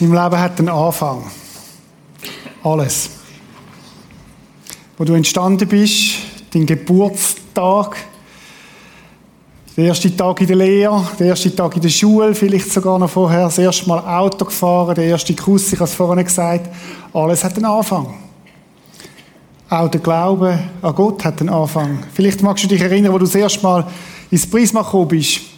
Im Leben hat einen Anfang. Alles. Wo du entstanden bist, dein Geburtstag, der erste Tag in der Lehre, der erste Tag in der Schule, vielleicht sogar noch vorher, das erste Mal Auto gefahren, der erste Kuss, ich habe es vorhin gesagt, alles hat einen Anfang. Auch der Glaube an Gott hat einen Anfang. Vielleicht magst du dich erinnern, wo du das erste Mal ins Prisma gekommen bist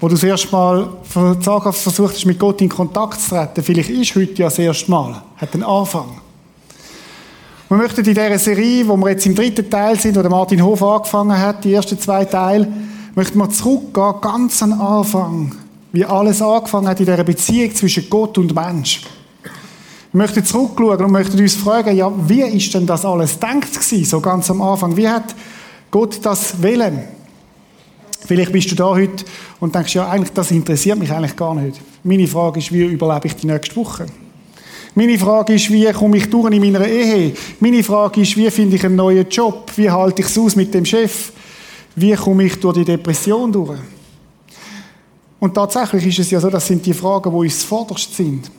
wo du das erste Mal versucht hast, mit Gott in Kontakt zu treten, vielleicht ist heute ja das erste Mal, hat einen Anfang. Wir möchten in dieser Serie, wo wir jetzt im dritten Teil sind, wo der Martin Hof angefangen hat, die ersten zwei Teile, möchten wir zurückgehen, ganz an den Anfang, wie alles angefangen hat in dieser Beziehung zwischen Gott und Mensch. Wir möchten zurückschauen und möchten uns fragen, ja, wie ist denn das alles gedacht gewesen, so ganz am Anfang? Wie hat Gott das wählen? Vielleicht bist du da heute und denkst, ja, eigentlich, das interessiert mich eigentlich gar nicht. Meine Frage ist, wie überlebe ich die nächste Woche? Meine Frage ist, wie komme ich durch in meiner Ehe? Meine Frage ist, wie finde ich einen neuen Job? Wie halte ich es aus mit dem Chef? Wie komme ich durch die Depression durch? Und tatsächlich ist es ja so, das sind die Fragen, die uns vorderst sind.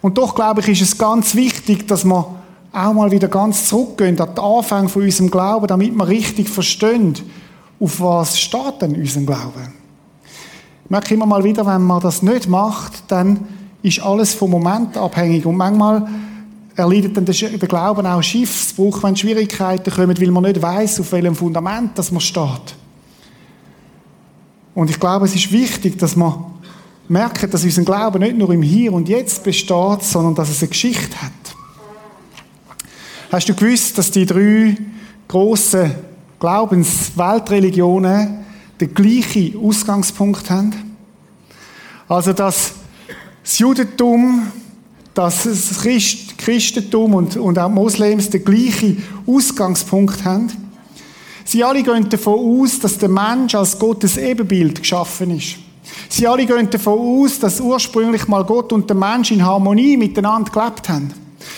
Und doch, glaube ich, ist es ganz wichtig, dass wir auch mal wieder ganz zurückgehen an den Anfang von unserem Glauben, damit wir richtig verstehen, auf was steht denn unser Glauben? Ich merke immer mal wieder, wenn man das nicht macht, dann ist alles vom Moment abhängig. Und manchmal erleidet dann der Glauben auch Schiffsbruch, wenn Schwierigkeiten kommen, weil man nicht weiß, auf welchem Fundament das man steht. Und ich glaube, es ist wichtig, dass man merkt, dass unser Glauben nicht nur im Hier und Jetzt besteht, sondern dass es eine Geschichte hat. Hast du gewusst, dass die drei grossen Glaubensweltreligionen den gleichen Ausgangspunkt haben. Also, dass das Judentum, dass das Christentum und, und auch Moslems den gleichen Ausgangspunkt haben. Sie alle gehen davon aus, dass der Mensch als Gottes Ebenbild geschaffen ist. Sie alle gehen davon aus, dass ursprünglich mal Gott und der Mensch in Harmonie miteinander gelebt haben.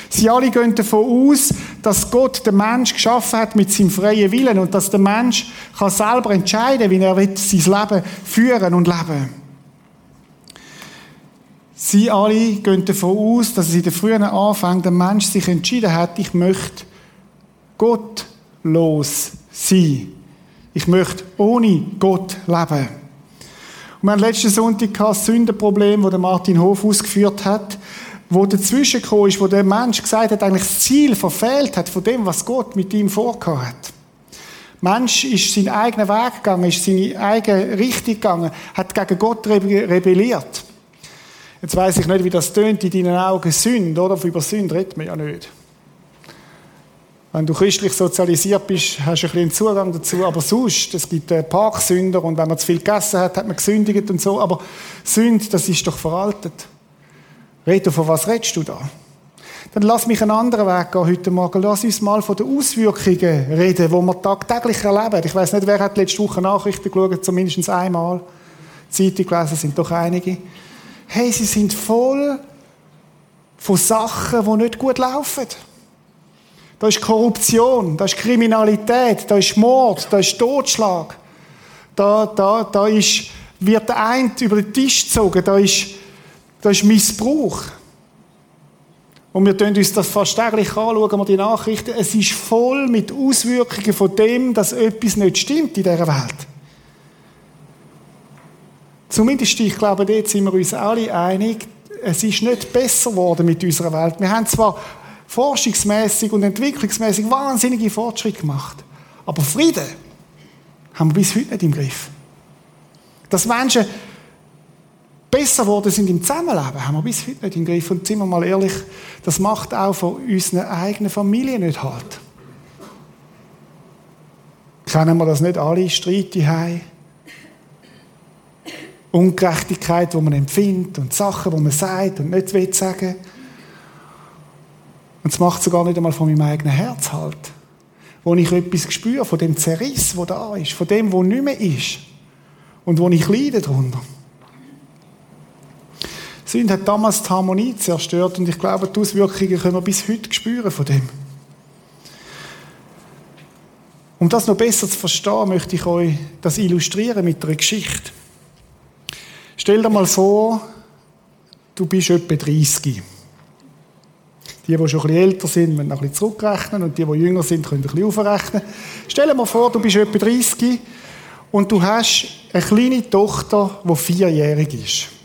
Sie alle gehen davon aus, dass Gott den Mensch geschaffen hat mit seinem freien Willen und dass der Mensch kann selber entscheiden, wie er sein Leben führen und leben. Sie alle gehen davon aus, dass es in den frühen Anfängen der Mensch sich entschieden hat, ich möchte gottlos sein. Ich möchte ohne Gott leben. Und wir haben letzten Sonntag das Sündenproblem, das Martin Hof ausgeführt hat wo dazwischen gekommen ist, wo der Mensch gesagt hat, eigentlich das Ziel verfehlt hat von dem, was Gott mit ihm vorgehabt hat. Der Mensch ist seinen eigenen Weg gegangen, ist seine eigene Richtung gegangen, hat gegen Gott rebelliert. Jetzt weiß ich nicht, wie das tönt in deinen Augen Sünde, oder? Über Sünde redet man ja nicht. Wenn du christlich sozialisiert bist, hast du ein bisschen Zugang dazu. Aber sonst, es gibt Parksünder und wenn man zu viel gegessen hat, hat man gesündigt und so. Aber Sünde, das ist doch veraltet. Reto, von was redest du da? Dann lass mich einen anderen Weg gehen heute Morgen. Lass uns mal von den Auswirkungen reden, die wir tagtäglich erleben. Ich weiß nicht, wer hat letzte Woche Nachrichten geschaut, zumindest einmal. Zeitung gelesen sind doch einige. Hey, sie sind voll von Sachen, die nicht gut laufen. Da ist Korruption, da ist Kriminalität, da ist Mord, da ist Totschlag. Da, da, da ist, wird der eine über den Tisch gezogen, da ist das ist Missbrauch. Und wir tun uns das fast täglich anschauen, wir die Nachrichten. Es ist voll mit Auswirkungen von dem, dass etwas nicht stimmt in dieser Welt. Zumindest, ich glaube, dort sind wir uns alle einig, es ist nicht besser geworden mit unserer Welt. Wir haben zwar forschungsmäßig und entwicklungsmäßig wahnsinnige Fortschritte gemacht, aber Frieden haben wir bis heute nicht im Griff. Dass Menschen besser geworden sind im Zusammenleben, haben wir bis heute nicht im Griff. Und sind wir mal ehrlich, das macht auch von unseren eigenen Familien nicht halt. Kennen wir das nicht alle? Streit haben? Ungerechtigkeit, die man empfindet und Sachen, die man sagt und nicht will sagen. Und es macht sogar nicht einmal von meinem eigenen Herz halt. Wo ich etwas spüre von dem Zerriss, wo da ist, von dem, wo nicht mehr ist. Und wo ich leide darunter. Sünde hat damals die Harmonie zerstört und ich glaube, die Auswirkungen können wir bis heute spüren von dem. Um das noch besser zu verstehen, möchte ich euch das illustrieren mit einer Geschichte. Stell dir mal vor, du bist etwa 30. Die, die schon bisschen älter sind, müssen noch bisschen zurückrechnen und die, die jünger sind, können ein bisschen aufrechnen. Stell dir mal vor, du bist etwa 30 und du hast eine kleine Tochter, die vierjährig ist.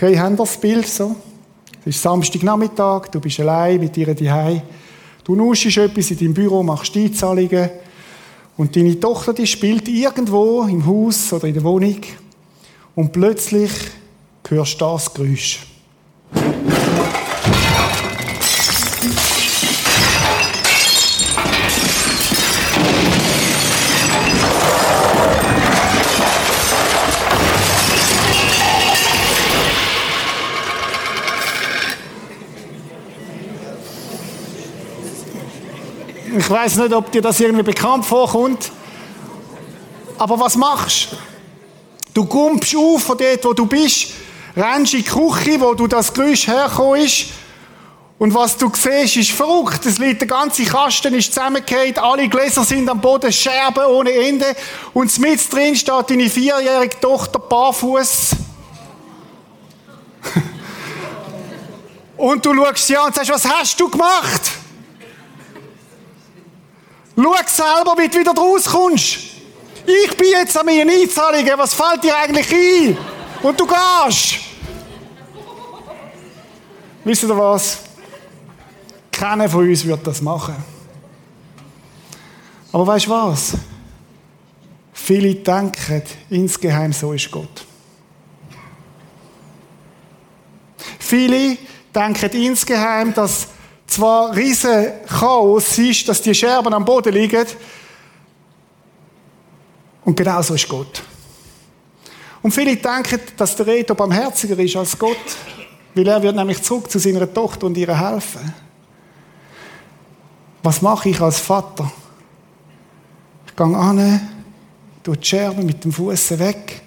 Okay, haben das Bild so? Es ist Samstagnachmittag, du bist allein mit ihr daheim. Du nuschst etwas in deinem Büro, machst Einzahlungen und deine Tochter, die spielt irgendwo im Haus oder in der Wohnung und plötzlich hörst du das Geräusch. Ich weiß nicht, ob dir das irgendwie bekannt vorkommt. Aber was machst du? kommst auf von dort, wo du bist, rennst in die Küche, wo du das Geräusch hergekommen ist. Und was du siehst, ist verrückt. Es liegt der ganze Kasten ist zusammengefallen, alle Gläser sind am Boden, Scherben ohne Ende. Und mit drin steht deine vierjährige Tochter barfuß. und du schaust sie an und sagst, was hast du gemacht? Schau selber, wie du wieder rauskommst. Ich bin jetzt an meinen Einzahlungen. Was fällt dir eigentlich ein? Und du gehst. Wisst ihr was? Keiner von uns wird das machen. Aber weißt du was? Viele denken insgeheim, so ist Gott. Viele denken insgeheim, dass zwar riesen Chaos ist, dass die Scherben am Boden liegen. Und genau so ist Gott. Und viele denken, dass der Reto barmherziger ist als Gott, weil er wird nämlich zurück zu seiner Tochter und ihr helfen. Was mache ich als Vater? Ich gehe an, tue die Scherben mit dem Fuß weg,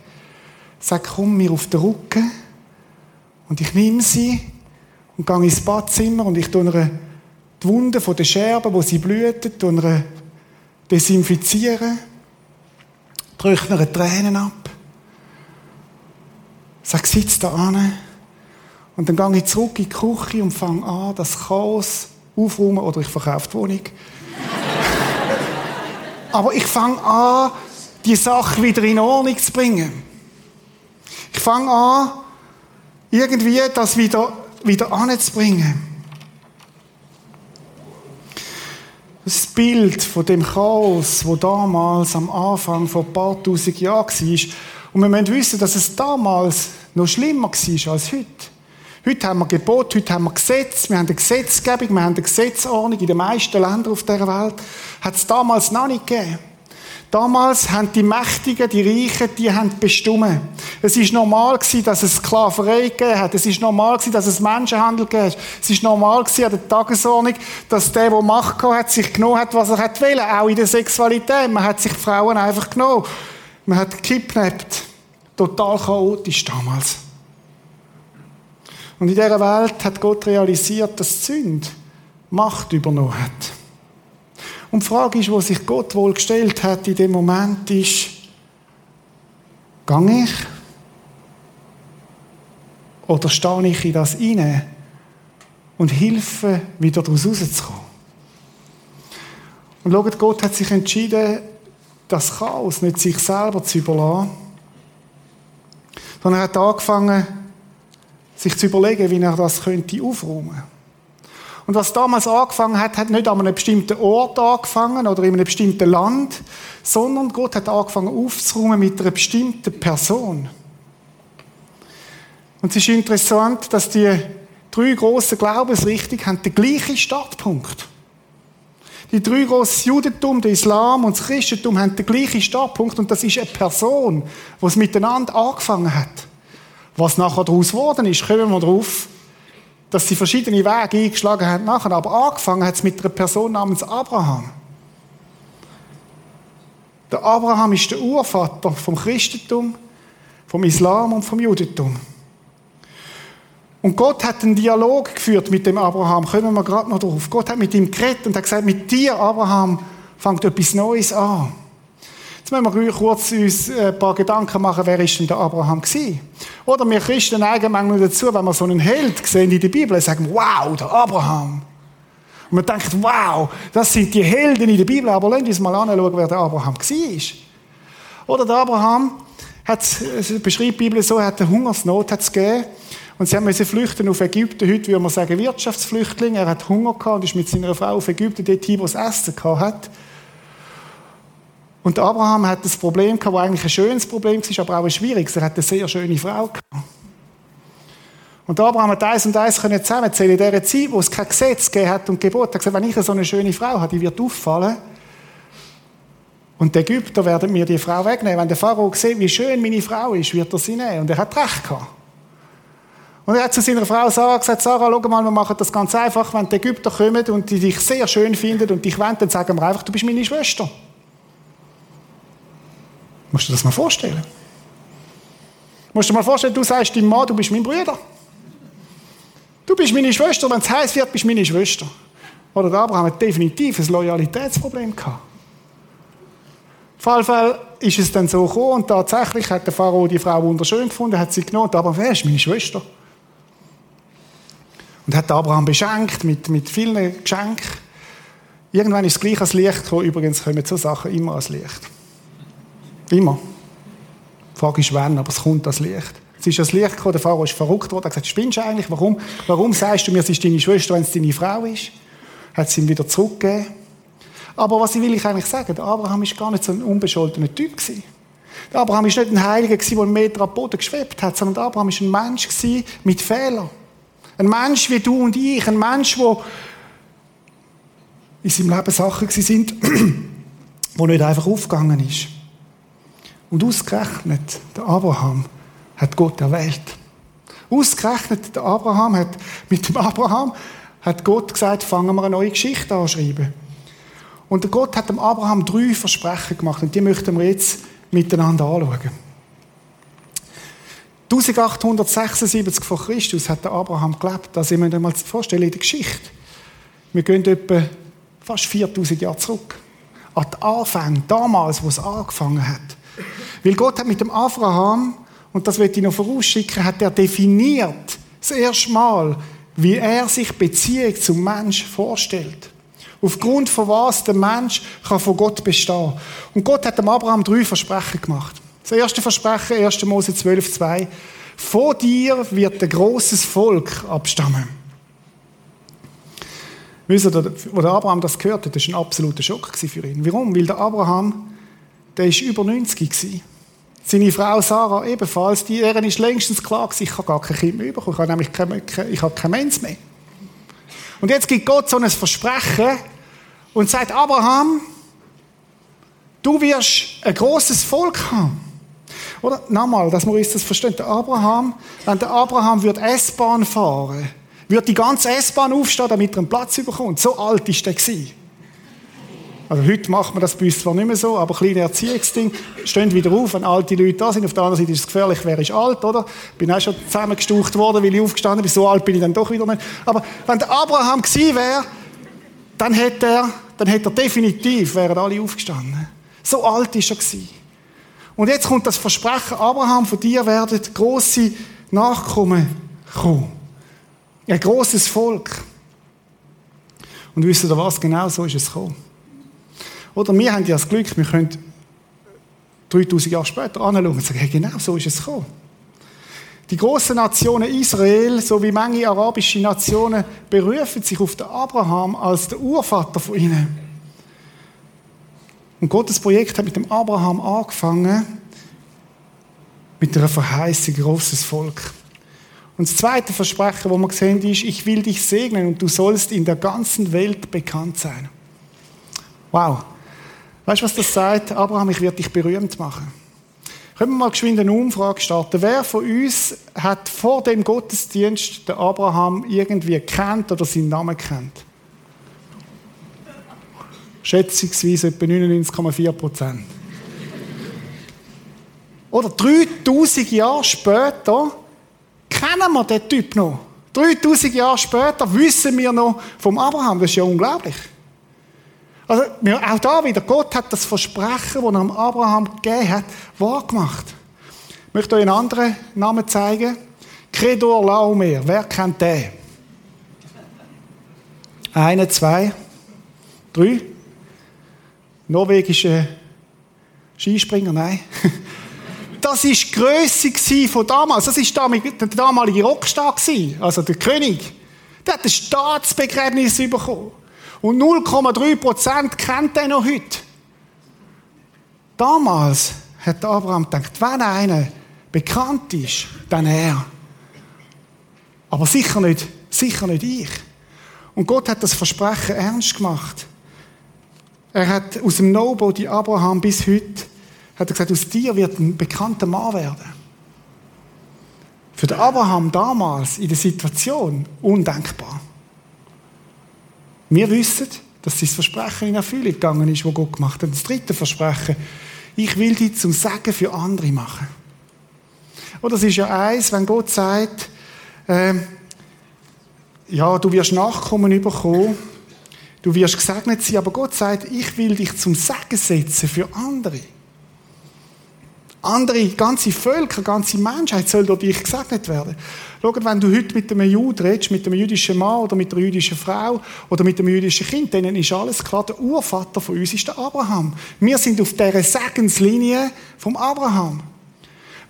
sage, komm mir auf den Rücken und ich nehme sie und gehe ins Badzimmer und ich tue ihr die Wunden von den Scherben, wo sie blühten, tue desinfizieren, trockne Tränen ab, sage, sitz da an und dann gehe ich zurück in die Küche und fange an, das Chaos aufräumen oder ich verkaufe die Wohnung. Aber ich fange an, die Sache wieder in Ordnung zu bringen. Ich fange an, irgendwie das wieder wieder anzubringen. Das Bild von dem Chaos, wo damals am Anfang vor ein paar tausend Jahren war. Und wir müssen wissen, dass es damals noch schlimmer war als heute. Heute haben wir Gebot, heute haben wir Gesetz, wir haben eine Gesetzgebung, wir haben eine Gesetzordnung in den meisten Ländern auf dieser Welt. Hat es damals noch nicht gegeben. Damals haben die Mächtigen, die Reichen, die haben bestimmt. Es ist normal gewesen, dass es Sklaverei gegeben hat. Es ist normal gewesen, dass es Menschenhandel gegeben hat. Es ist normal gewesen an der Tagesordnung, dass der, der Macht gehabt hat, sich genommen hat, was er hat wollen. Auch in der Sexualität. Man hat sich Frauen einfach genommen. Man hat gekidnappt. Total chaotisch damals. Und in dieser Welt hat Gott realisiert, dass die Sünde Macht übernommen hat. Und die Frage ist, wo sich Gott wohl gestellt hat in dem Moment, ist, gang ich? Oder stehe ich in das inne und hilfe, wieder daraus rauszukommen? Und schaut, Gott hat sich entschieden, das Chaos nicht sich selber zu überlassen, sondern er hat angefangen, sich zu überlegen, wie er das könnte aufräumen könnte. Und was damals angefangen hat, hat nicht an einem bestimmten Ort angefangen oder in einem bestimmten Land, sondern Gott hat angefangen aufzuräumen mit einer bestimmten Person. Und es ist interessant, dass die drei grossen Glaubensrichtungen haben den gleichen Startpunkt. Die drei grossen Judentum, der Islam und das Christentum haben den gleichen Startpunkt und das ist eine Person, die es miteinander angefangen hat. Was nachher daraus geworden ist, kommen wir drauf dass sie verschiedene Wege eingeschlagen haben nachher. Aber angefangen hat es mit einer Person namens Abraham. Der Abraham ist der Urvater vom Christentum, vom Islam und vom Judentum. Und Gott hat einen Dialog geführt mit dem Abraham. Kommen wir gerade noch drauf. Gott hat mit ihm geredet und hat gesagt, mit dir, Abraham, fängt etwas Neues an. Jetzt müssen wir kurz uns ein paar Gedanken machen, wer ist denn der Abraham gewesen? Oder wir Christen neigen manchmal dazu, wenn wir so einen Held sehen in der Bibel, sagen, wow, der Abraham. Und man denkt, wow, das sind die Helden in der Bibel, aber lasst uns mal anschauen, wer der Abraham war. Oder der Abraham hat, beschreibt die Bibel so, er hat eine Hungersnot hat's gegeben. Und sie mussten flüchten auf Ägypten. Heute würde man sagen Wirtschaftsflüchtling. Er hat Hunger gehabt und ist mit seiner Frau auf Ägypten dort wo es Essen gehabt hat. Und Abraham hat das Problem gehabt, das eigentlich ein schönes Problem war, aber auch ein schwieriges. Er hat eine sehr schöne Frau gehabt. Und Abraham hat eins und eins zusammenzählen. In dieser Zeit, wo es kein Gesetz gegeben hat und Gebot, hat gesagt, wenn ich so eine schöne Frau habe, die wird auffallen. Und die Ägypter werden mir die Frau wegnehmen. Wenn der Pharao sieht, wie schön meine Frau ist, wird er sie nehmen. Und er hat recht gehabt. Und er hat zu seiner Frau Sarah gesagt, Sarah, schau mal, wir machen das ganz einfach. Wenn die Ägypter kommen und die dich sehr schön finden und dich wollen, dann sagen wir einfach, du bist meine Schwester. Musst du dir das mal vorstellen? Musst du dir mal vorstellen, du sagst deinem Mann, du bist mein Bruder. Du bist meine Schwester, wenn es heiß wird, bist du meine Schwester. Oder der Abraham hat definitiv ein Loyalitätsproblem gehabt. Auf jeden Fall ist es dann so gekommen und tatsächlich hat der Pharao die Frau wunderschön gefunden, hat sie genommen, aber wer ist meine Schwester? Und hat Abraham beschenkt mit, mit vielen Geschenken. Irgendwann ist es gleich ans Licht gekommen. Übrigens kommen so Sachen immer ans Licht. Immer. Die Frage ist wann, aber es kommt ans Licht. Es ist ans Licht gekommen, der Pharao ist verrückt worden, er hat gesagt, spinnst du eigentlich? Warum, warum sagst du mir, es ist deine Schwester, wenn es deine Frau ist? Hat sie ihm wieder zurückgegeben. Aber was will ich eigentlich sagen? Der Abraham ist gar nicht so ein unbescholtener Typ gewesen. Der Abraham ist nicht ein Heiliger gewesen, der einen Meter am Boden geschwebt hat, sondern der Abraham ist ein Mensch gewesen mit Fehlern. Ein Mensch wie du und ich, ein Mensch, der in seinem Leben Sachen sind, wo nicht einfach aufgegangen ist. Und ausgerechnet der Abraham hat Gott erwählt. Ausgerechnet der Abraham hat, mit dem Abraham hat Gott gesagt, fangen wir eine neue Geschichte an schreiben. Und Gott hat dem Abraham drei Versprechen gemacht und die möchten wir jetzt miteinander anschauen. 1876 vor Christus hat der Abraham gelebt. Das ich mir mal vorstellen in der Geschichte. Wir gehen etwa fast 4000 Jahre zurück. An den Anfang, damals, wo es angefangen hat. Weil Gott hat mit dem Abraham, und das wird ich noch vorausschicken, hat er definiert, das erste Mal, wie er sich Beziehung zum Mensch vorstellt. Aufgrund von was der Mensch kann von Gott bestehen. Und Gott hat dem Abraham drei Versprechen gemacht. Das erste Versprechen, 1. Mose 12, 2. Vor dir wird ein großes Volk abstammen. Wisst ihr, wo der Abraham das gehört hat, das war ein absoluter Schock für ihn. Warum? Weil der Abraham, der ist über 90 gewesen. Seine Frau Sarah ebenfalls, die, deren ist längstens klar gewesen, ich habe gar kein Kind mehr bekommen, ich habe nämlich kein, ich habe kein Mensch mehr. Und jetzt gibt Gott so ein Versprechen und sagt, Abraham, du wirst ein großes Volk haben. Oder? Nochmal, dass wir uns das verstehen. Der Abraham, wenn der Abraham S-Bahn fahren, wird die ganze S-Bahn aufstehen, damit er einen Platz bekommt. So alt ist der gewesen. Also heute macht man das bei uns zwar nicht mehr so, aber kleine Erziehungsding, stehen wieder auf, wenn alte Leute da sind. Auf der anderen Seite ist es gefährlich, wer ist alt, oder? Bin auch schon zusammengestaucht worden, weil ich aufgestanden bin. So alt bin ich dann doch wieder nicht. Aber wenn der Abraham gewesen wäre, dann hätte er, dann hätte er definitiv, wären alle aufgestanden. So alt ist er gewesen. Und jetzt kommt das Versprechen, Abraham, von dir werden große Nachkommen kommen. Ein großes Volk. Und wisst ihr was? Genau so ist es gekommen. Oder wir haben ja das Glück, wir können 3000 Jahre später anschauen und sagen, genau so ist es gekommen. Die großen Nationen Israel sowie manche arabische Nationen berufen sich auf den Abraham als den Urvater von ihnen. Und Gottes Projekt hat mit dem Abraham angefangen, mit einer Verheißung großes Volk. Und das zweite Versprechen, wo wir sehen, ist, ich will dich segnen und du sollst in der ganzen Welt bekannt sein. Wow. Weißt du, was das sagt? Abraham, ich werde dich berühmt machen. Können wir mal geschwind eine Umfrage starten? Wer von uns hat vor dem Gottesdienst den Abraham irgendwie kennt oder seinen Namen kennt? Schätzungsweise etwa 99,4 Prozent. Oder 3000 Jahre später kennen wir den Typ noch. 3000 Jahre später wissen wir noch vom Abraham. Das ist ja unglaublich. Also, auch da wieder, Gott hat das Versprechen, das er am Abraham gegeben hat, wahrgemacht. Ich möchte euch einen anderen Namen zeigen. Credor Laumer. Wer kennt den? Eine, zwei, drei. Norwegische Skispringer, nein. Das war die Grösse von damals. Das war der damalige Rockstar. Also der König. Der hat ein Staatsbegräbnis bekommen. Und 0,3 Prozent kennt er noch heute. Damals hat Abraham gedacht, wenn einer bekannt ist, dann er. Aber sicher nicht, sicher nicht ich. Und Gott hat das Versprechen ernst gemacht. Er hat aus dem Nobody Abraham bis heute, hat er gesagt, aus dir wird ein bekannter Mann werden. Für den Abraham damals in der Situation undenkbar. Wir wissen, dass das Versprechen in Erfüllung gegangen ist, wo Gott gemacht hat. Das dritte Versprechen, ich will dich zum Segen für andere machen. Und das ist ja eins, wenn Gott sagt, äh, ja, du wirst Nachkommen bekommen, du wirst gesegnet sein, aber Gott sagt, ich will dich zum Segen setzen für andere. Andere, ganze Völker, ganze Menschheit soll durch dich gesegnet werden. Schau, wenn du heute mit einem Juden redest, mit einem jüdischen Mann oder mit einer jüdischen Frau oder mit einem jüdischen Kind, denen ist alles klar, der Urvater von uns ist der Abraham. Wir sind auf dieser Segenslinie vom Abraham.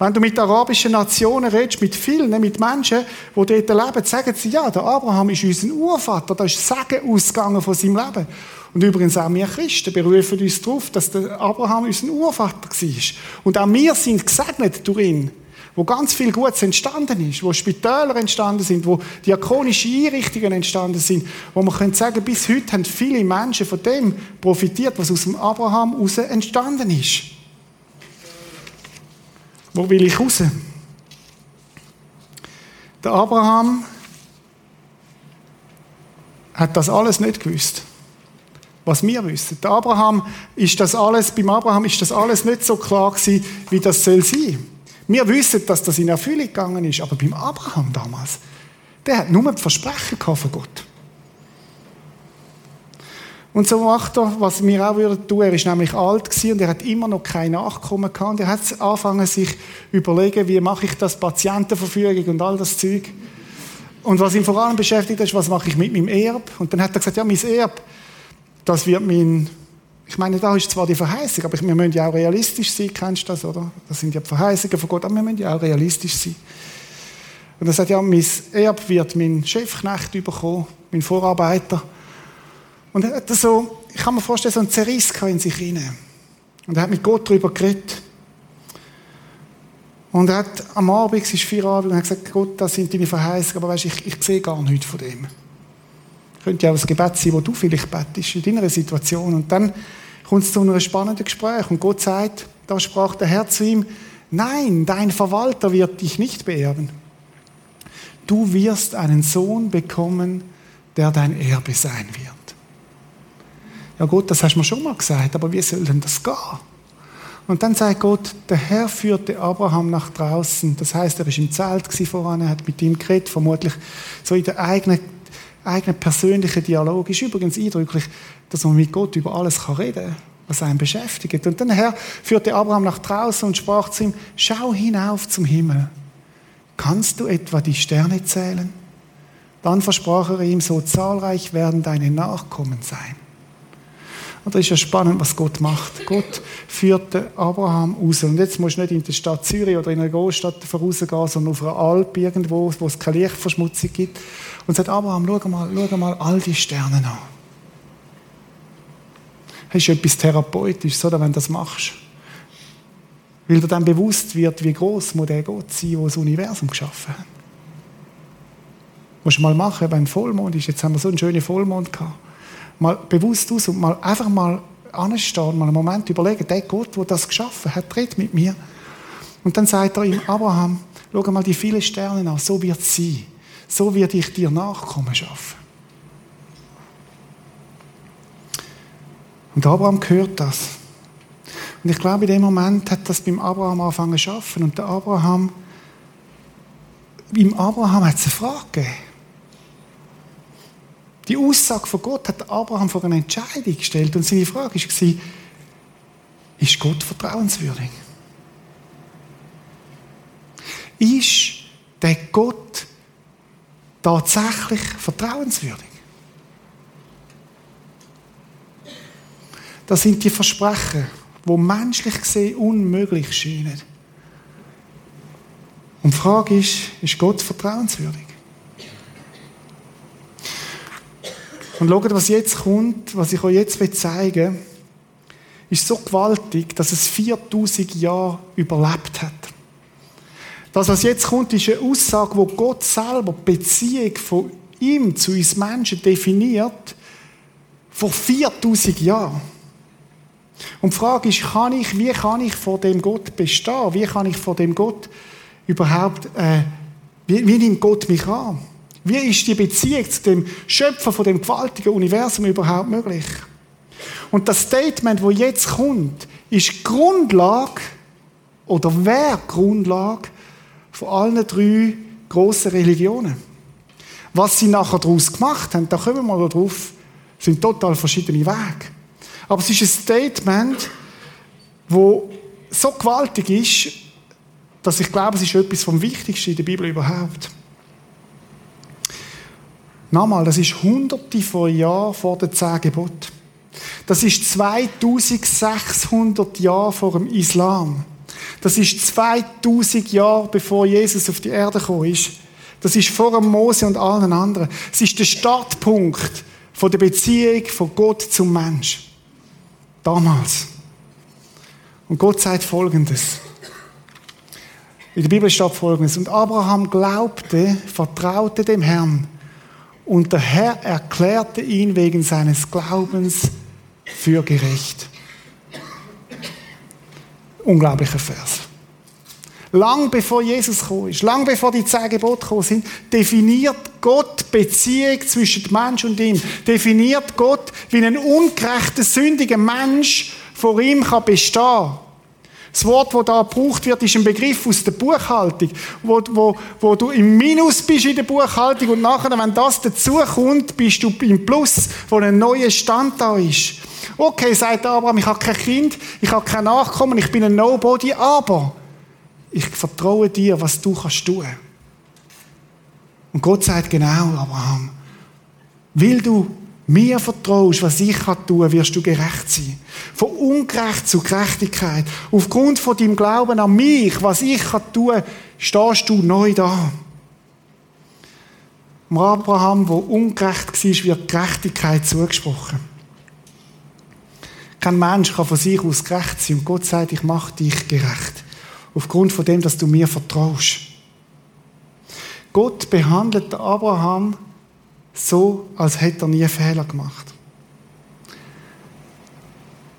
Wenn du mit arabischen Nationen redest, mit vielen, mit Menschen, die dort leben, sagen sie, ja, der Abraham ist unser Urvater, da ist Segen ausgegangen von seinem Leben. Und übrigens auch wir Christen berufen uns darauf, dass der Abraham unser Urvater war. Und auch wir sind gesegnet durch ihn. Wo ganz viel Gutes entstanden ist, wo Spitäler entstanden sind, wo diakonische Einrichtungen entstanden sind, wo man könnte sagen, bis heute haben viele Menschen von dem profitiert, was aus dem Abraham heraus entstanden ist. Wo will ich raus? Der Abraham hat das alles nicht gewusst was wir wissen. Der Abraham ist das alles, beim Abraham ist das alles nicht so klar gewesen, wie das soll sein. Wir wissen, dass das in Erfüllung gegangen ist, aber beim Abraham damals, der hat nur ein Versprechen von Gott. Und so macht er, was wir auch würden tun. Er ist nämlich alt gewesen und er hat immer noch kein Nachkommen gehabt. Und er hat angefangen, sich überlegen, wie mache ich das Patientenverfügung und all das Zeug. Und was ihn vor allem beschäftigt ist, was mache ich mit meinem Erb? Und dann hat er gesagt, ja, mein Erb, das wird mein, ich meine, da ist zwar die Verheißung, aber wir müssen ja auch realistisch sein, kennst du das, oder? Das sind ja die Verheißungen von Gott, aber wir müssen ja auch realistisch sein. Und er sagt, ja, mein Erb wird mein Chefknecht bekommen, mein Vorarbeiter. Und er hat so, ich kann mir vorstellen, so einen Zerriss in sich hinein. Und er hat mit Gott darüber geredet. Und er hat am Abend, es ist vier Abend, und er hat gesagt, Gott, das sind deine Verheißungen, aber weißt, ich, ich sehe gar nichts von dem. Könnte ja auch ein Gebet sein, wo du vielleicht bettest in deiner Situation. Und dann kommt es zu einem spannenden Gespräch und Gott sagt, da sprach der Herr zu ihm, nein, dein Verwalter wird dich nicht beerben. Du wirst einen Sohn bekommen, der dein Erbe sein wird. Ja Gott, das hast du mir schon mal gesagt, aber wie soll denn das gehen? Und dann sagt Gott, der Herr führte Abraham nach draußen. Das heißt, er war im Zelt voran, er hat mit ihm geredet, vermutlich so in der eigenen eigenen persönlichen Dialog ist übrigens eindrücklich, dass man mit Gott über alles reden kann, was einen beschäftigt. Und dann Herr führte Abraham nach draußen und sprach zu ihm, schau hinauf zum Himmel. Kannst du etwa die Sterne zählen? Dann versprach er ihm, so zahlreich werden deine Nachkommen sein. Und das ist ja spannend, was Gott macht. Gott führte Abraham raus. Und jetzt musst du nicht in der Stadt Zürich oder in einer Großstadt vorausgehen, sondern auf einer Alp irgendwo, wo es keine Lichtverschmutzung gibt. Und sagt, Abraham, schau mal, schau mal all die Sterne an. Das ist etwas Therapeutisches, oder, wenn du das machst. Weil dir dann bewusst wird, wie groß muss der Gott sein, der das Universum geschaffen hat. Musst du mal machen, wenn Vollmond ist. Jetzt haben wir so einen schönen Vollmond gehabt mal bewusst aus und mal einfach mal anstehen, mal einen Moment überlegen, der Gott, der das geschaffen hat, tritt mit mir. Und dann sagt er ihm, Abraham, schau mal die vielen Sterne an, so wird es sein. So werde ich dir Nachkommen schaffen. Und Abraham hört das. Und ich glaube, in dem Moment hat das beim Abraham angefangen zu schaffen. Und der Abraham, beim Abraham hat es eine Frage gegeben. Die Aussage von Gott hat Abraham vor eine Entscheidung gestellt und seine Frage war, ist Gott vertrauenswürdig? Ist der Gott tatsächlich vertrauenswürdig? Das sind die Versprechen, wo menschlich gesehen unmöglich scheinen. Und die Frage ist, ist Gott vertrauenswürdig? Und schaut, was jetzt kommt, was ich euch jetzt zeigen will, ist so gewaltig, dass es 4000 Jahre überlebt hat. Das, was jetzt kommt, ist eine Aussage, wo Gott selber die Beziehung von ihm zu uns Menschen definiert, vor 4000 Jahren. Und die Frage ist, kann ich, wie kann ich vor dem Gott bestehen? Wie kann ich vor dem Gott überhaupt, äh, wie, wie nimmt Gott mich an? Wie ist die Beziehung zu dem Schöpfer von dem gewaltigen Universum überhaupt möglich? Und das Statement, wo jetzt kommt, ist Grundlage oder wäre Grundlage von allen drei grossen Religionen. Was sie nachher daraus gemacht haben, da kommen wir mal drauf, sind total verschiedene Wege. Aber es ist ein Statement, wo so gewaltig ist, dass ich glaube, es ist etwas vom Wichtigsten in der Bibel überhaupt. Nochmal, das ist hunderte von Jahren vor den zehn Geboten. Das ist 2600 Jahre vor dem Islam. Das ist 2000 Jahre bevor Jesus auf die Erde gekommen ist. Das ist vor dem Mose und allen anderen. Es ist der Startpunkt der Beziehung von Gott zum Mensch. Damals. Und Gott sagt Folgendes. In der Bibel steht Folgendes. Und Abraham glaubte, vertraute dem Herrn. Und der Herr erklärte ihn wegen seines Glaubens für gerecht. Unglaublicher Vers. Lang bevor Jesus gekommen ist, lang bevor die zehn Gebote gekommen sind, definiert Gott Beziehung zwischen Mensch und ihm. Definiert Gott, wie ein ungerechter, sündiger Mensch vor ihm kann bestehen das Wort, das da gebraucht wird, ist ein Begriff aus der Buchhaltung, wo, wo, wo du im Minus bist in der Buchhaltung und nachher, wenn das dazukommt, bist du im Plus, wo ein neuer Stand da ist. Okay, sagt Abraham, ich habe kein Kind, ich habe kein Nachkommen, ich bin ein Nobody, aber ich vertraue dir, was du kannst tun. Und Gott sagt genau, Abraham, will du mir vertraust, was ich kann tun, wirst du gerecht sein. Von Ungerecht zu Gerechtigkeit. Aufgrund von deinem Glauben an mich, was ich kann tun, stehst du neu da. Dem Abraham, wo ungerecht war, wird Gerechtigkeit zugesprochen. Kein Mensch kann von sich aus gerecht sein und Gott sagt, ich mache dich gerecht. Aufgrund von dem, dass du mir vertraust. Gott behandelt Abraham so, als hätte er nie Fehler gemacht.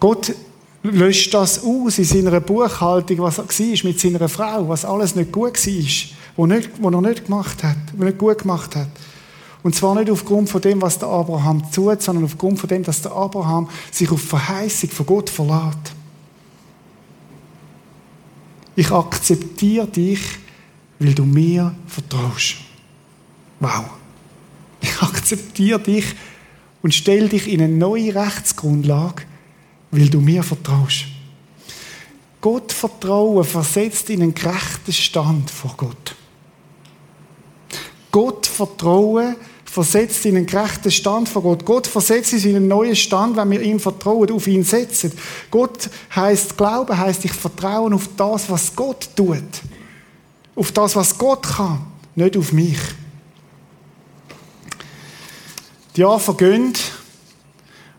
Gott löscht das aus in seiner Buchhaltung, was er war mit seiner Frau, was alles nicht gut war, nicht, wo er nicht gemacht hat, wo nicht gut gemacht hat. Und zwar nicht aufgrund von dem, was der Abraham tut, sondern aufgrund von dem, dass der Abraham sich auf Verheißung von Gott verlässt. Ich akzeptiere dich, weil du mir vertraust. Wow. Ich akzeptiere dich und stelle dich in eine neue Rechtsgrundlage, weil du mir vertraust. Gott vertrauen versetzt in einen gerechten Stand vor Gott. Gott vertrauen versetzt in einen gerechten Stand vor Gott. Gott versetzt uns in einen neuen Stand, wenn wir ihm vertrauen, auf ihn setzen. Gott heißt Glauben, heißt ich vertraue auf das, was Gott tut. Auf das, was Gott kann, nicht auf mich. Die Jahre vergehen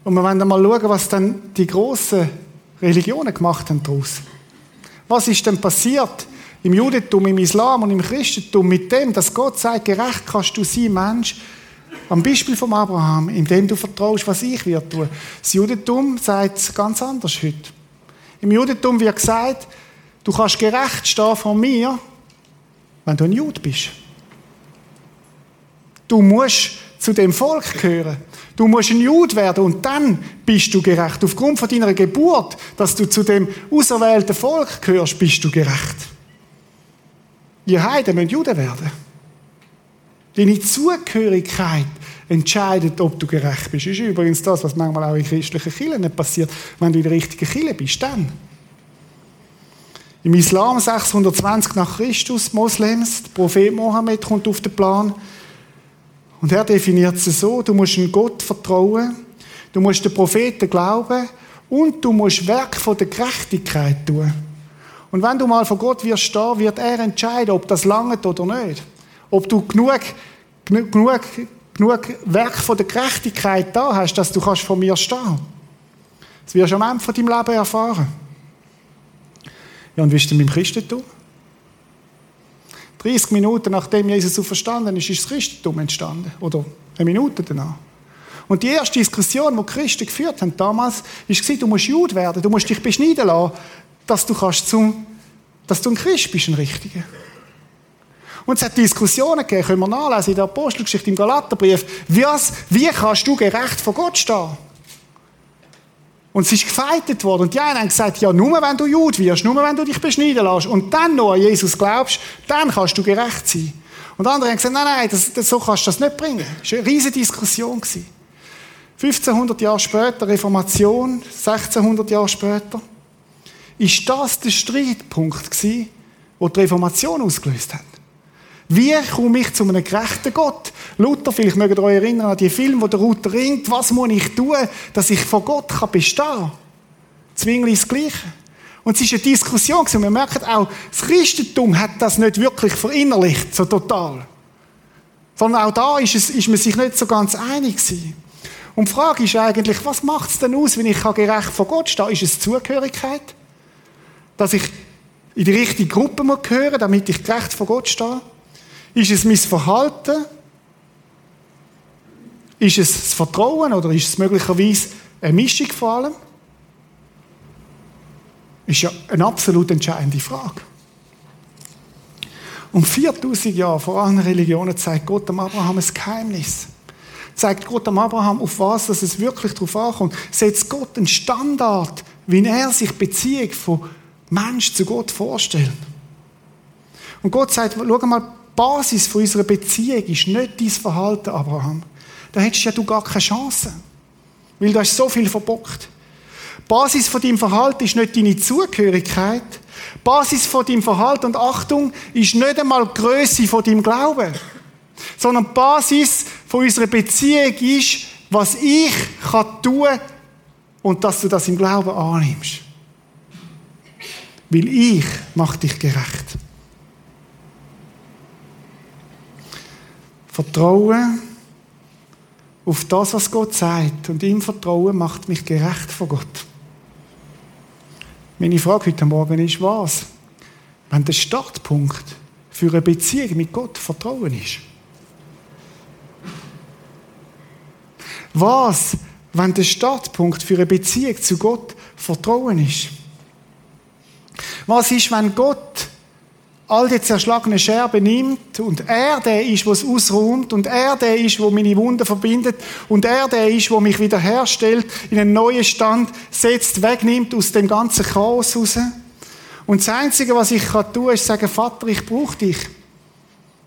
und wir wollen mal schauen, was dann die grossen Religionen gemacht haben daraus. Was ist denn passiert im Judentum, im Islam und im Christentum mit dem, dass Gott sagt, gerecht kannst du sein, Mensch, am Beispiel von Abraham, indem du vertraust, was ich wird tun. Das Judentum sagt es ganz anders heute. Im Judentum wird gesagt, du kannst gerecht stehen von mir, wenn du ein Jude bist. Du musst zu dem Volk gehören. Du musst ein Jude werden und dann bist du gerecht. Aufgrund von deiner Geburt, dass du zu dem auserwählten Volk gehörst, bist du gerecht. Ihr Heiden müssen Juden werden. Deine Zugehörigkeit entscheidet, ob du gerecht bist. Das ist übrigens das, was manchmal auch in christlichen Kirchen passiert. Wenn du in der richtigen Kirche bist, dann. Im Islam 620 nach Christus, Moslems, der Prophet Mohammed kommt auf den Plan. Und er definiert es so, du musst einen Gott vertrauen, du musst den Propheten glauben und du musst Werk von der Gerechtigkeit tun. Und wenn du mal vor Gott wirst stehen, wird er entscheiden, ob das langt oder nicht. Ob du genug, genug, genug Werk von der Gerechtigkeit da hast, dass du kannst vor mir stehen. Das wirst du am Ende von deinem Leben erfahren. Ja, und wie ist denn mit dem Christentum? 30 Minuten nachdem Jesus so verstanden ist, ist das Christentum entstanden. Oder eine Minute danach. Und die erste Diskussion, die die Christen geführt haben damals, war, du musst Jude werden, du musst dich beschneiden lassen, dass du kannst zum, dass du ein Christ bist, ein Richtiger. Und es hat Diskussionen gegeben, können wir nachlesen in der Apostelgeschichte, im Galaterbrief. Wie, wie kannst du gerecht vor Gott stehen? Und es ist gefeitet worden. Und die einen haben gesagt, ja, nur wenn du Jude wirst, nur wenn du dich beschneiden lässt und dann noch an Jesus glaubst, dann kannst du gerecht sein. Und andere haben gesagt, nein, nein, das, das, so kannst du das nicht bringen. Das war eine riesige Diskussion. 1500 Jahre später, Reformation, 1600 Jahre später, ist das der Streitpunkt gewesen, der die Reformation ausgelöst hat. Wie komme ich zu einem gerechten Gott? Luther, vielleicht mögt ihr euch erinnern an die Filme, wo der Luther ringt, was muss ich tun, dass ich vor Gott kann bestehen kann? Zwingli das Gleiche. Und es ist eine Diskussion und wir merken auch, das Christentum hat das nicht wirklich verinnerlicht, so total. Sondern auch da ist, es, ist man sich nicht so ganz einig gewesen. Und die Frage ist eigentlich, was macht es denn aus, wenn ich gerecht vor Gott stehe? Ist es Zugehörigkeit? Dass ich in die richtige Gruppe gehören muss, damit ich gerecht vor Gott stehe? Ist es mein Verhalten? Ist es das Vertrauen oder ist es möglicherweise eine Mischung von allem? Ist ja eine absolut entscheidende Frage. Um 4000 Jahre vor allen Religionen zeigt Gott dem Abraham ein Geheimnis. Zeigt Gott dem Abraham, auf was dass es wirklich darauf ankommt. Setzt Gott einen Standard, wie er sich Beziehung von Mensch zu Gott vorstellt. Und Gott sagt, schau mal, Basis von unserer Beziehung ist nicht dein Verhalten, Abraham. Da hättest ja du gar keine Chance. Weil du hast so viel verbockt. Basis von deinem Verhalten ist nicht deine Zugehörigkeit. Basis von deinem Verhalten und Achtung ist nicht einmal die Grösse von deinem Glauben. Sondern Basis von unserer Beziehung ist, was ich kann tun und dass du das im Glauben annimmst. Weil ich mache dich gerecht. Vertrauen auf das, was Gott sagt. Und ihm Vertrauen macht mich gerecht vor Gott. Meine Frage heute Morgen ist, was? Wenn der Startpunkt für eine Beziehung mit Gott Vertrauen ist. Was, wenn der Startpunkt für eine Beziehung zu Gott Vertrauen ist? Was ist, wenn Gott all die zerschlagenen Scherben nimmt und er der ist, was ausruht und er der ist, wo meine Wunden verbindet und er der ist, wo mich wiederherstellt, in einen neuen Stand setzt, wegnimmt aus dem ganzen Chaos raus. Und das Einzige, was ich kann tun, ist sagen, Vater, ich brauche dich.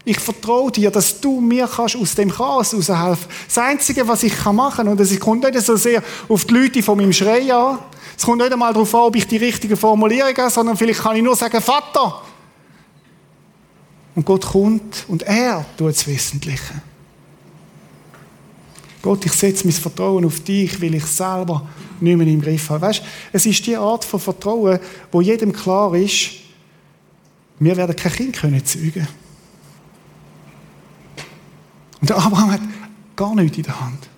Ich vertraue dir, dass du mir kannst aus dem Chaos raushelfen. Das Einzige, was ich machen kann, und es kommt nicht so sehr auf die Leute von meinem Schrei an, es kommt nicht einmal darauf an, ob ich die richtige Formulierung habe, sondern vielleicht kann ich nur sagen, Vater, und Gott kommt und er tut das Wesentliche. Gott, ich setze mein Vertrauen auf dich, weil ich selber nicht mehr im Griff habe. Weißt, es ist die Art von Vertrauen, wo jedem klar ist, wir werden kein Kind können zeugen. Und der Abraham hat gar nichts in der Hand.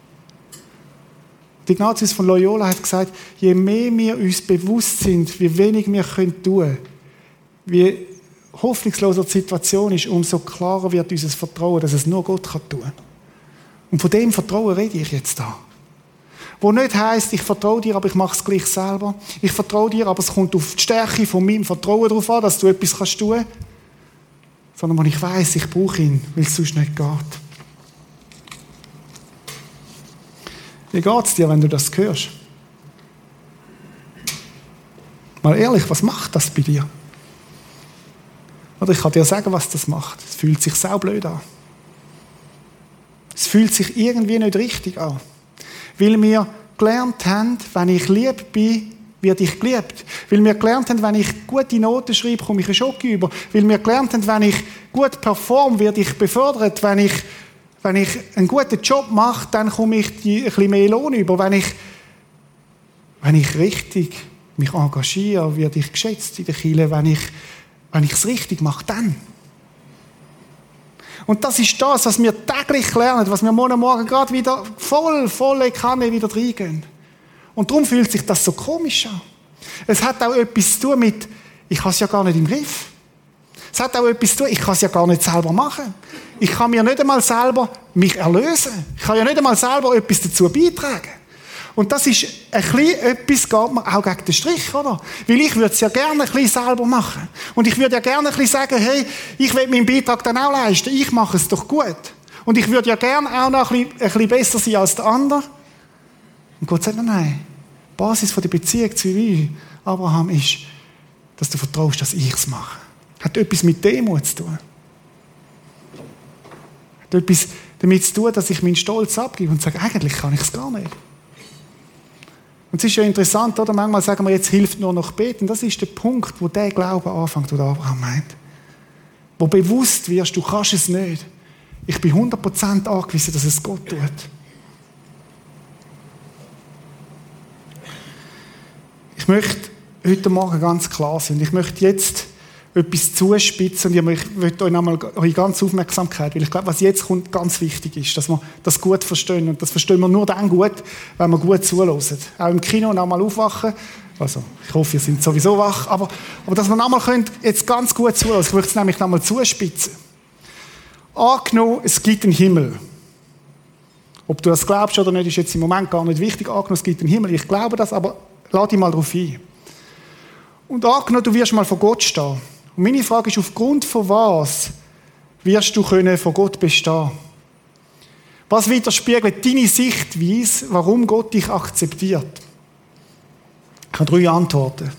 Die Ignatius von Loyola hat gesagt, je mehr wir uns bewusst sind, wie wenig wir tun können, wie hoffnungsloser Situation ist, umso klarer wird unser Vertrauen, dass es nur Gott kann tun kann. Und von dem Vertrauen rede ich jetzt da. Wo nicht heißt, ich vertraue dir, aber ich mache es gleich selber. Ich vertraue dir, aber es kommt auf die Stärke von meinem Vertrauen darauf an, dass du etwas kannst tun. Sondern wo ich weiß, ich brauche ihn, weil es sonst nicht geht. Wie geht es dir, wenn du das hörst? Mal ehrlich, was macht das bei dir? Oder ich kann dir sagen, was das macht. Es fühlt sich sau blöd an. es fühlt sich irgendwie nicht richtig an. Weil wir gelernt haben, wenn ich lieb bin, werde ich geliebt. Weil wir gelernt haben, wenn ich gute Noten schreibe, komme ich einen Schock über. Weil wir gelernt haben, wenn ich gut performe, werde ich befördert. Wenn ich, wenn ich einen guten Job mache, dann komme ich die, ein bisschen mehr Lohn über. Wenn ich, wenn ich richtig mich engagiere, werde ich geschätzt in der Kirche. Wenn ich, wenn ich es richtig mache, dann. Und das ist das, was wir täglich lernen, was wir morgen Morgen gerade wieder voll, volle Kanne wieder reingehen. Und darum fühlt sich das so komisch an. Es hat auch etwas zu tun mit, ich habe es ja gar nicht im Griff. Es hat auch etwas zu tun, ich kann es ja gar nicht selber machen. Ich kann mir nicht einmal selber mich erlösen. Ich kann ja nicht einmal selber etwas dazu beitragen. Und das ist ein bisschen etwas, geht mir auch gegen den Strich, oder? Weil ich würde es ja gerne ein bisschen selber machen. Und ich würde ja gerne ein bisschen sagen, hey, ich will meinen Beitrag dann auch leisten. Ich mache es doch gut. Und ich würde ja gerne auch noch ein bisschen, ein bisschen besser sein als der andere. Und Gott sagt, nein, die Basis der Beziehung zwischen Abraham ist, dass du vertraust, dass ich es mache. Hat etwas mit Demut zu tun. Hat etwas damit zu tun, dass ich meinen Stolz abgebe und sage, eigentlich kann ich es gar nicht. Und es ist ja interessant, oder? Manchmal sagen wir, jetzt hilft nur noch beten. Das ist der Punkt, wo der Glaube anfängt, den Abraham meint. Wo bewusst wirst, du kannst es nicht. Ich bin 100% angewiesen, dass es Gott tut. Ich möchte heute Morgen ganz klar sein. Ich möchte jetzt etwas zuspitzen und ich möchte euch nochmal eure ganze Aufmerksamkeit, weil ich glaube, was jetzt kommt, ganz wichtig ist, dass wir das gut verstehen. Und das verstehen wir nur dann gut, wenn wir gut zuhören. Auch im Kino nochmal aufwachen. Also, ich hoffe, ihr seid sowieso wach. Aber, aber dass wir nochmal könnt, jetzt ganz gut zuhören. Ich möchte es nämlich nochmal zuspitzen. Angenommen, es gibt einen Himmel. Ob du das glaubst oder nicht, ist jetzt im Moment gar nicht wichtig. Angenommen, es gibt einen Himmel. Ich glaube das, aber lade dich mal darauf ein. Und angenommen, du wirst mal vor Gott stehen. Und meine Frage ist, aufgrund von was wirst du können von Gott bestehen? Was widerspiegelt deine Sichtweise, warum Gott dich akzeptiert? Ich habe drei Antworten.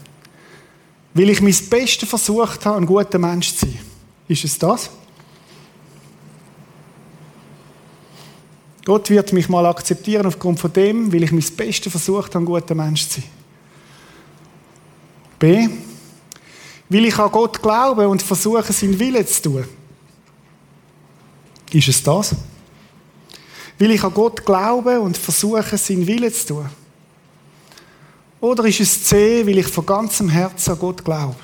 Weil ich mein Bestes versucht habe, ein guter Mensch zu sein. Ist es das? Gott wird mich mal akzeptieren aufgrund von dem, weil ich mein Bestes versucht habe, ein guter Mensch zu sein. B. Will ich an Gott glauben und versuchen, seinen Willen zu tun? Ist es das? Will ich an Gott glauben und versuchen, seinen Willen zu tun? Oder ist es C, weil ich von ganzem Herzen an Gott glaube?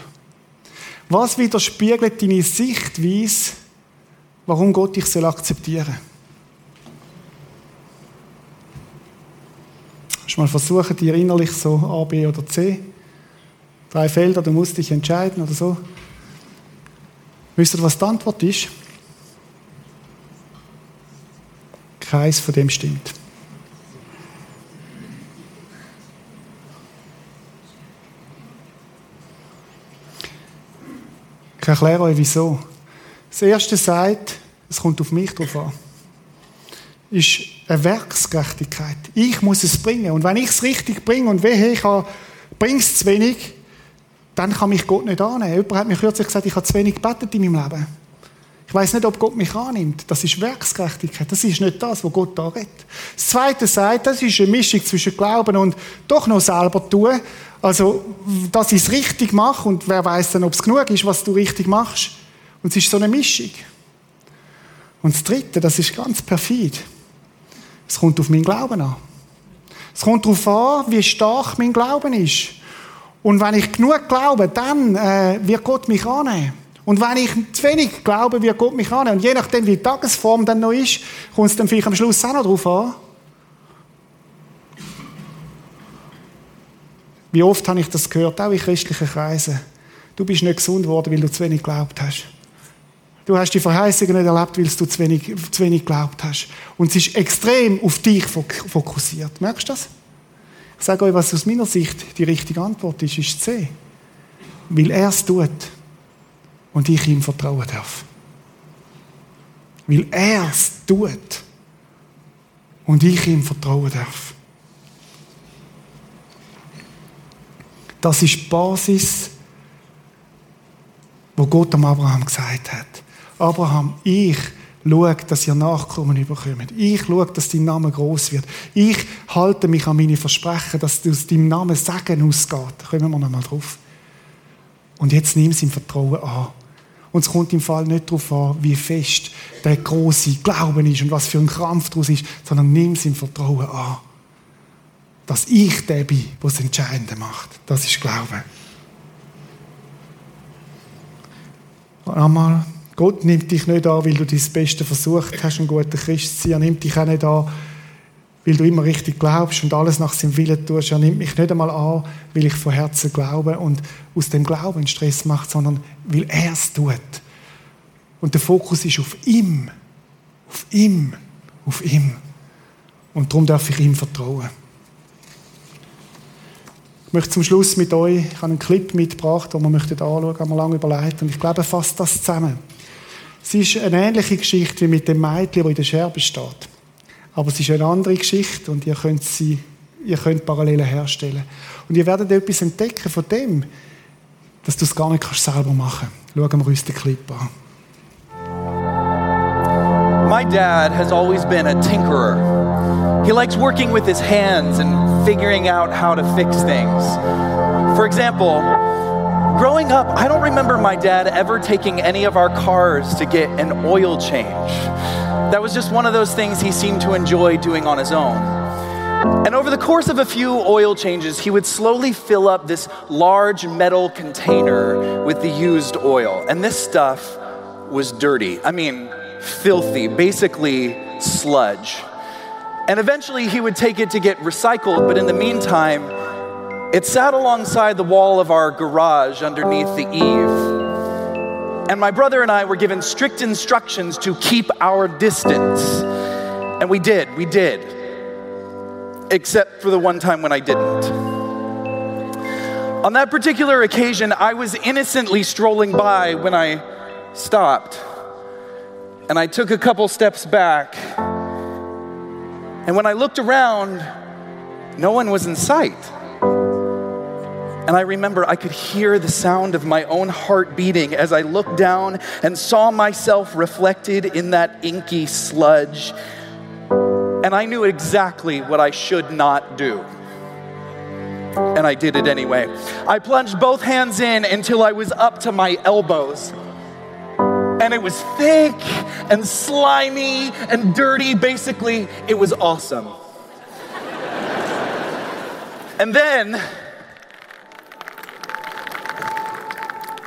Was widerspiegelt deine Sichtweise, warum Gott dich akzeptieren soll? Hast du mal versuchen, dir innerlich so A, B oder C drei Felder, du musst dich entscheiden oder so. Wisst ihr, was die Antwort ist? Kreis von dem stimmt. Ich erkläre euch wieso. Das erste sagt, es kommt auf mich drauf an, ist eine Werksgerechtigkeit. Ich muss es bringen. Und wenn ich es richtig bringe und wehe, ich bringe es zu wenig, dann kann mich Gott nicht annehmen. Jemand hat mir kürzlich gesagt, ich habe zu wenig gebetet in meinem Leben. Ich weiß nicht, ob Gott mich annimmt. Das ist Werksgerechtigkeit. Das ist nicht das, was Gott da redet. Das Zweite sagt, das ist eine Mischung zwischen Glauben und doch noch selber tun. Also, dass ich es richtig mache und wer weiß dann, ob es genug ist, was du richtig machst. Und es ist so eine Mischung. Und das Dritte, das ist ganz perfid. Es kommt auf meinen Glauben an. Es kommt darauf an, wie stark mein Glauben ist. Und wenn ich genug glaube, dann äh, wird Gott mich annehmen. Und wenn ich zu wenig glaube, wird Gott mich annehmen. Und je nachdem, wie die Tagesform dann noch ist, kommt es dann vielleicht am Schluss auch noch drauf an. Wie oft habe ich das gehört, auch in christlichen Kreisen. Du bist nicht gesund geworden, weil du zu wenig geglaubt hast. Du hast die Verheißungen nicht erlebt, weil du zu wenig, zu wenig geglaubt hast. Und es ist extrem auf dich fokussiert. Merkst du das? Ich sage euch, was aus meiner Sicht die richtige Antwort ist, ist C. Weil er es tut und ich ihm vertrauen darf. Weil er es tut und ich ihm vertrauen darf. Das ist die Basis, wo Gott am Abraham gesagt hat. Abraham, ich schau, dass ihr Nachkommen überkommt. Ich schaue, dass dein Name groß wird. Ich halte mich an meine Versprechen, dass aus deinem Namen Segen ausgeht. Da kommen wir nochmal drauf. Und jetzt nimm es im Vertrauen an. Und es kommt im Fall nicht darauf an, wie fest der große Glauben ist und was für ein Krampf daraus ist, sondern nimm es im Vertrauen an. Dass ich der bin, der das Entscheidende macht. Das ist Glauben. Einmal, Gott nimmt dich nicht an, weil du dein Beste versucht hast, ein guter Christ zu sein. Er nimmt dich auch nicht an, weil du immer richtig glaubst und alles nach seinem Willen tust. Er nimmt mich nicht einmal an, weil ich von Herzen glaube und aus dem Glauben Stress macht, sondern weil er es tut. Und der Fokus ist auf ihm. Auf ihm. Auf ihm. Und darum darf ich ihm vertrauen. Ich möchte zum Schluss mit euch, ich habe einen Clip mitgebracht, den wir möchten anschauen, haben wir lange überlegt und ich glaube, fasst das zusammen. Es ist eine ähnliche Geschichte wie mit dem Mädchen, das in der Scherbe steht. Aber es ist eine andere Geschichte und ihr könnt sie, ihr könnt Parallelen herstellen. Und ihr werdet etwas entdecken von dem, dass du es gar nicht selber machen. Schauen wir uns den Clip an. My dad has always been a tinkerer. He likes working with his hands and figuring out how to fix things. For example, growing up, I don't remember my dad ever taking any of our cars to get an oil change. That was just one of those things he seemed to enjoy doing on his own. And over the course of a few oil changes, he would slowly fill up this large metal container with the used oil. And this stuff was dirty. I mean, filthy, basically sludge. And eventually he would take it to get recycled, but in the meantime, it sat alongside the wall of our garage underneath the eave. And my brother and I were given strict instructions to keep our distance. And we did, we did. Except for the one time when I didn't. On that particular occasion, I was innocently strolling by when I stopped. And I took a couple steps back. And when I looked around, no one was in sight. And I remember I could hear the sound of my own heart beating as I looked down and saw myself reflected in that inky sludge. And I knew exactly what I should not do. And I did it anyway. I plunged both hands in until I was up to my elbows and it was thick and slimy and dirty. Basically, it was awesome. and then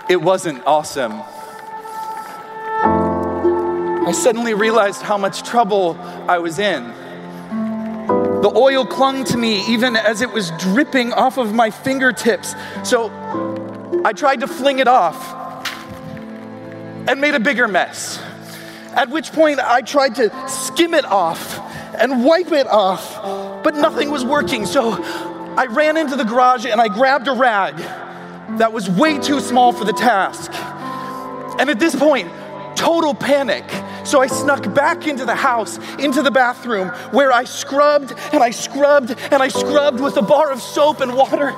it wasn't awesome. I suddenly realized how much trouble I was in. The oil clung to me even as it was dripping off of my fingertips. So I tried to fling it off and made a bigger mess. At which point I tried to skim it off and wipe it off, but nothing was working. So I ran into the garage and I grabbed a rag that was way too small for the task. And at this point, total panic. So I snuck back into the house, into the bathroom, where I scrubbed and I scrubbed and I scrubbed with a bar of soap and water.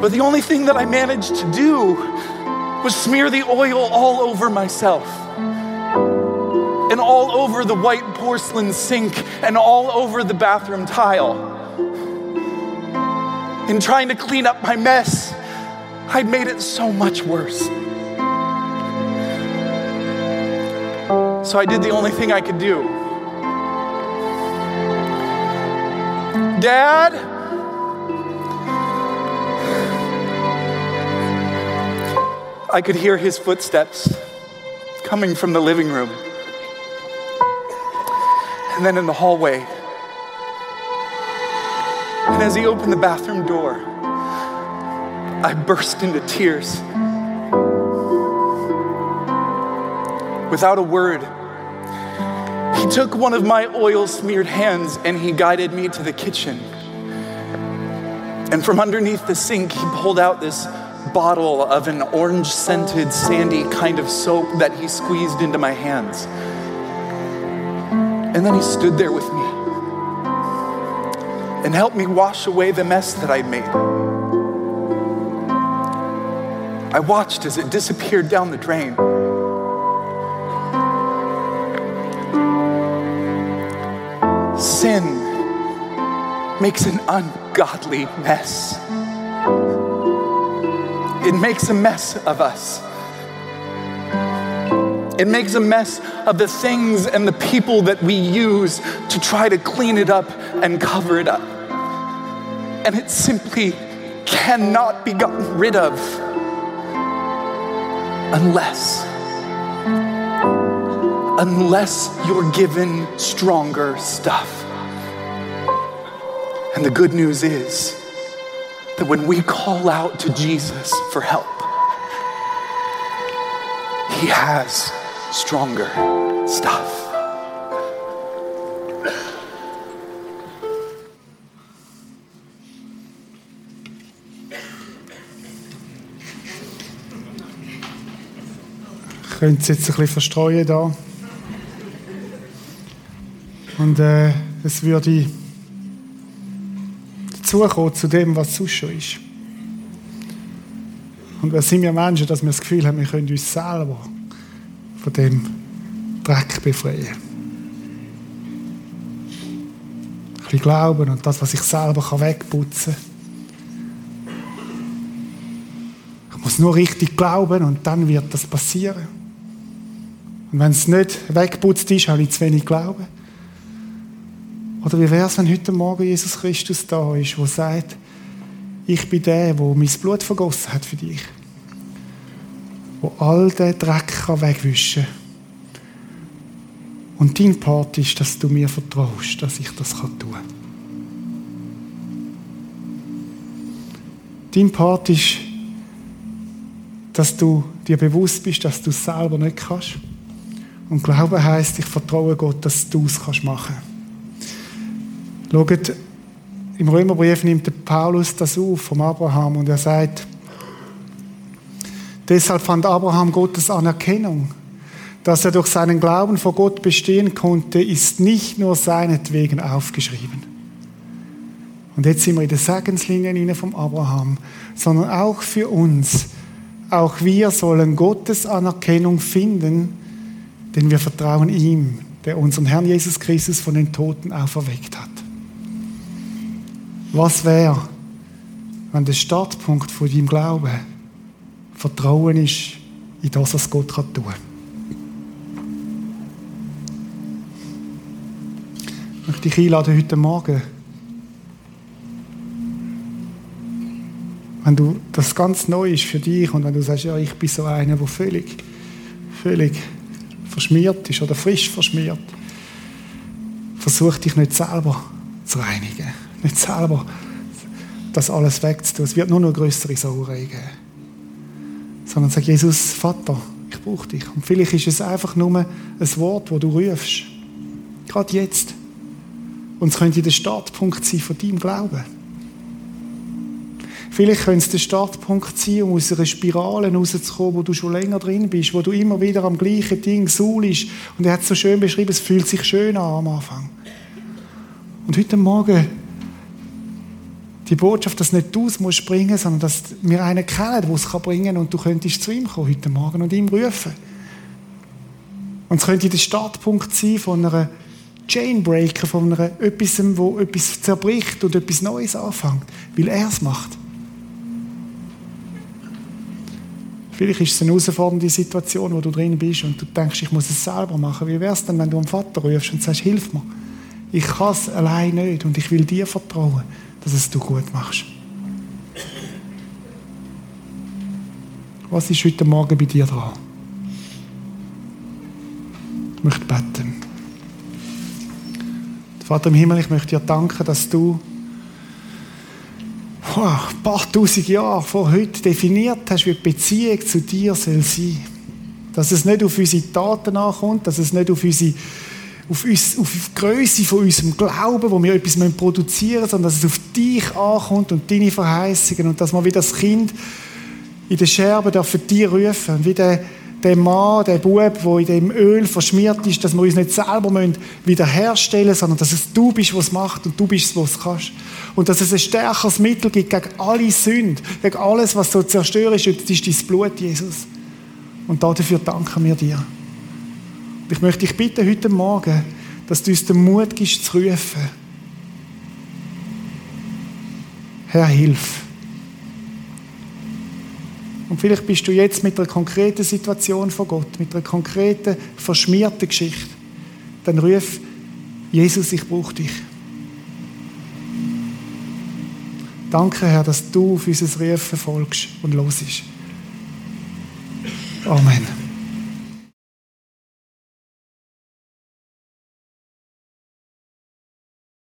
But the only thing that I managed to do was smear the oil all over myself and all over the white porcelain sink and all over the bathroom tile. In trying to clean up my mess, I'd made it so much worse. So I did the only thing I could do. Dad? I could hear his footsteps coming from the living room. And then in the hallway. And as he opened the bathroom door, I burst into tears. Without a word, he took one of my oil smeared hands and he guided me to the kitchen. And from underneath the sink, he pulled out this bottle of an orange scented, sandy kind of soap that he squeezed into my hands. And then he stood there with me and help me wash away the mess that I made. I watched as it disappeared down the drain. Sin makes an ungodly mess. It makes a mess of us. It makes a mess of the things and the people that we use to try to clean it up and cover it up. And it simply cannot be gotten rid of unless unless you're given stronger stuff. And the good news is that when we call out to Jesus for help, He has stronger stuff. Könnt ihr jetzt ein bisschen verstreuen da? Und äh, es würde dazukommen zu dem, was sonst schon ist. Und wer sind wir Menschen, dass wir das Gefühl haben, wir können uns selber von dem Dreck befreien? Ein bisschen Glauben und das, was ich selber wegputzen kann. Ich muss nur richtig glauben und dann wird das passieren. Und wenn es nicht weggeputzt ist, habe ich zu wenig Glauben. Oder wie wäre es, wenn heute Morgen Jesus Christus da ist, der sagt, ich bin der, der mein Blut vergossen hat für dich. Wo all den Dreck wegwischen kann. Und dein Part ist, dass du mir vertraust, dass ich das tun kann. Dein Part ist, dass du dir bewusst bist, dass du es selber nicht kannst. Und Glauben heißt, ich vertraue Gott, dass du es machen kannst. Schaut, im Römerbrief nimmt der Paulus das auf vom Abraham und er sagt, deshalb fand Abraham Gottes Anerkennung. Dass er durch seinen Glauben vor Gott bestehen konnte, ist nicht nur seinetwegen aufgeschrieben. Und jetzt sind wir in der Segenslinie vom Abraham, sondern auch für uns. Auch wir sollen Gottes Anerkennung finden, denn wir vertrauen ihm, der unseren Herrn Jesus Christus von den Toten auferweckt hat. Was wäre, wenn der Startpunkt von deinem Glauben Vertrauen ist in das, was Gott tun kann? Ich möchte dich einladen heute Morgen, wenn du das ganz neu ist für dich und wenn du sagst, ja, ich bin so einer, der völlig, völlig verschmiert ist oder frisch verschmiert, versuch dich nicht selber zu reinigen nicht selber das alles wegzutun. Es wird nur noch größere Sauerei geben. Sondern sag Jesus, Vater, ich brauche dich. Und vielleicht ist es einfach nur ein Wort, wo du rufst. Gerade jetzt. Und es könnte der Startpunkt sein von deinem Glauben. Vielleicht könnte es der Startpunkt sein, um aus einer Spirale rauszukommen, wo du schon länger drin bist, wo du immer wieder am gleichen Ding suhlst. Und er hat es so schön beschrieben, es fühlt sich schön an am Anfang. Und heute Morgen die Botschaft, dass nicht du es musst sondern dass wir einen kennen, der es bringen kann und du könntest zu ihm kommen heute Morgen und ihm rufen. Und es könnte der Startpunkt sein von einer Chainbreaker, von einer, etwas, wo etwas zerbricht und etwas Neues anfängt, weil er es macht. Vielleicht ist es eine herausfordernde Situation, wo du drin bist und du denkst, ich muss es selber machen. Wie wäre es denn, wenn du am Vater rufst und sagst, hilf mir. Ich kann es allein nicht und ich will dir vertrauen dass es du gut machst. Was ist heute Morgen bei dir dran? Ich möchte beten. Vater im Himmel, ich möchte dir danken, dass du ein paar tausend Jahre vor heute definiert hast, wie die Beziehung zu dir soll sein. Dass es nicht auf unsere Taten ankommt, dass es nicht auf unsere auf, uns, auf die Größe von unserem Glauben, wo wir etwas produzieren müssen, sondern dass es auf dich ankommt und deine Verheißungen und dass wir wie das Kind in der Scherbe für dich rufen und wie der, der Mann, der Bub, der in dem Öl verschmiert ist, dass wir uns nicht selber wiederherstellen müssen, sondern dass es du bist, was macht und du bist, was es kannst. Und dass es ein stärkeres Mittel gibt gegen alle Sünden, gegen alles, was so zerstörerisch ist, das ist dein Blut, Jesus. Und dafür danken wir dir. Ich möchte dich bitten heute Morgen, dass du uns den Mut gibst, zu rufen. Herr, hilf. Und vielleicht bist du jetzt mit einer konkreten Situation von Gott, mit einer konkreten, verschmierten Geschichte. Dann ruf, Jesus, ich brauche dich. Danke, Herr, dass du auf unser Rufen folgst und los ist. Amen.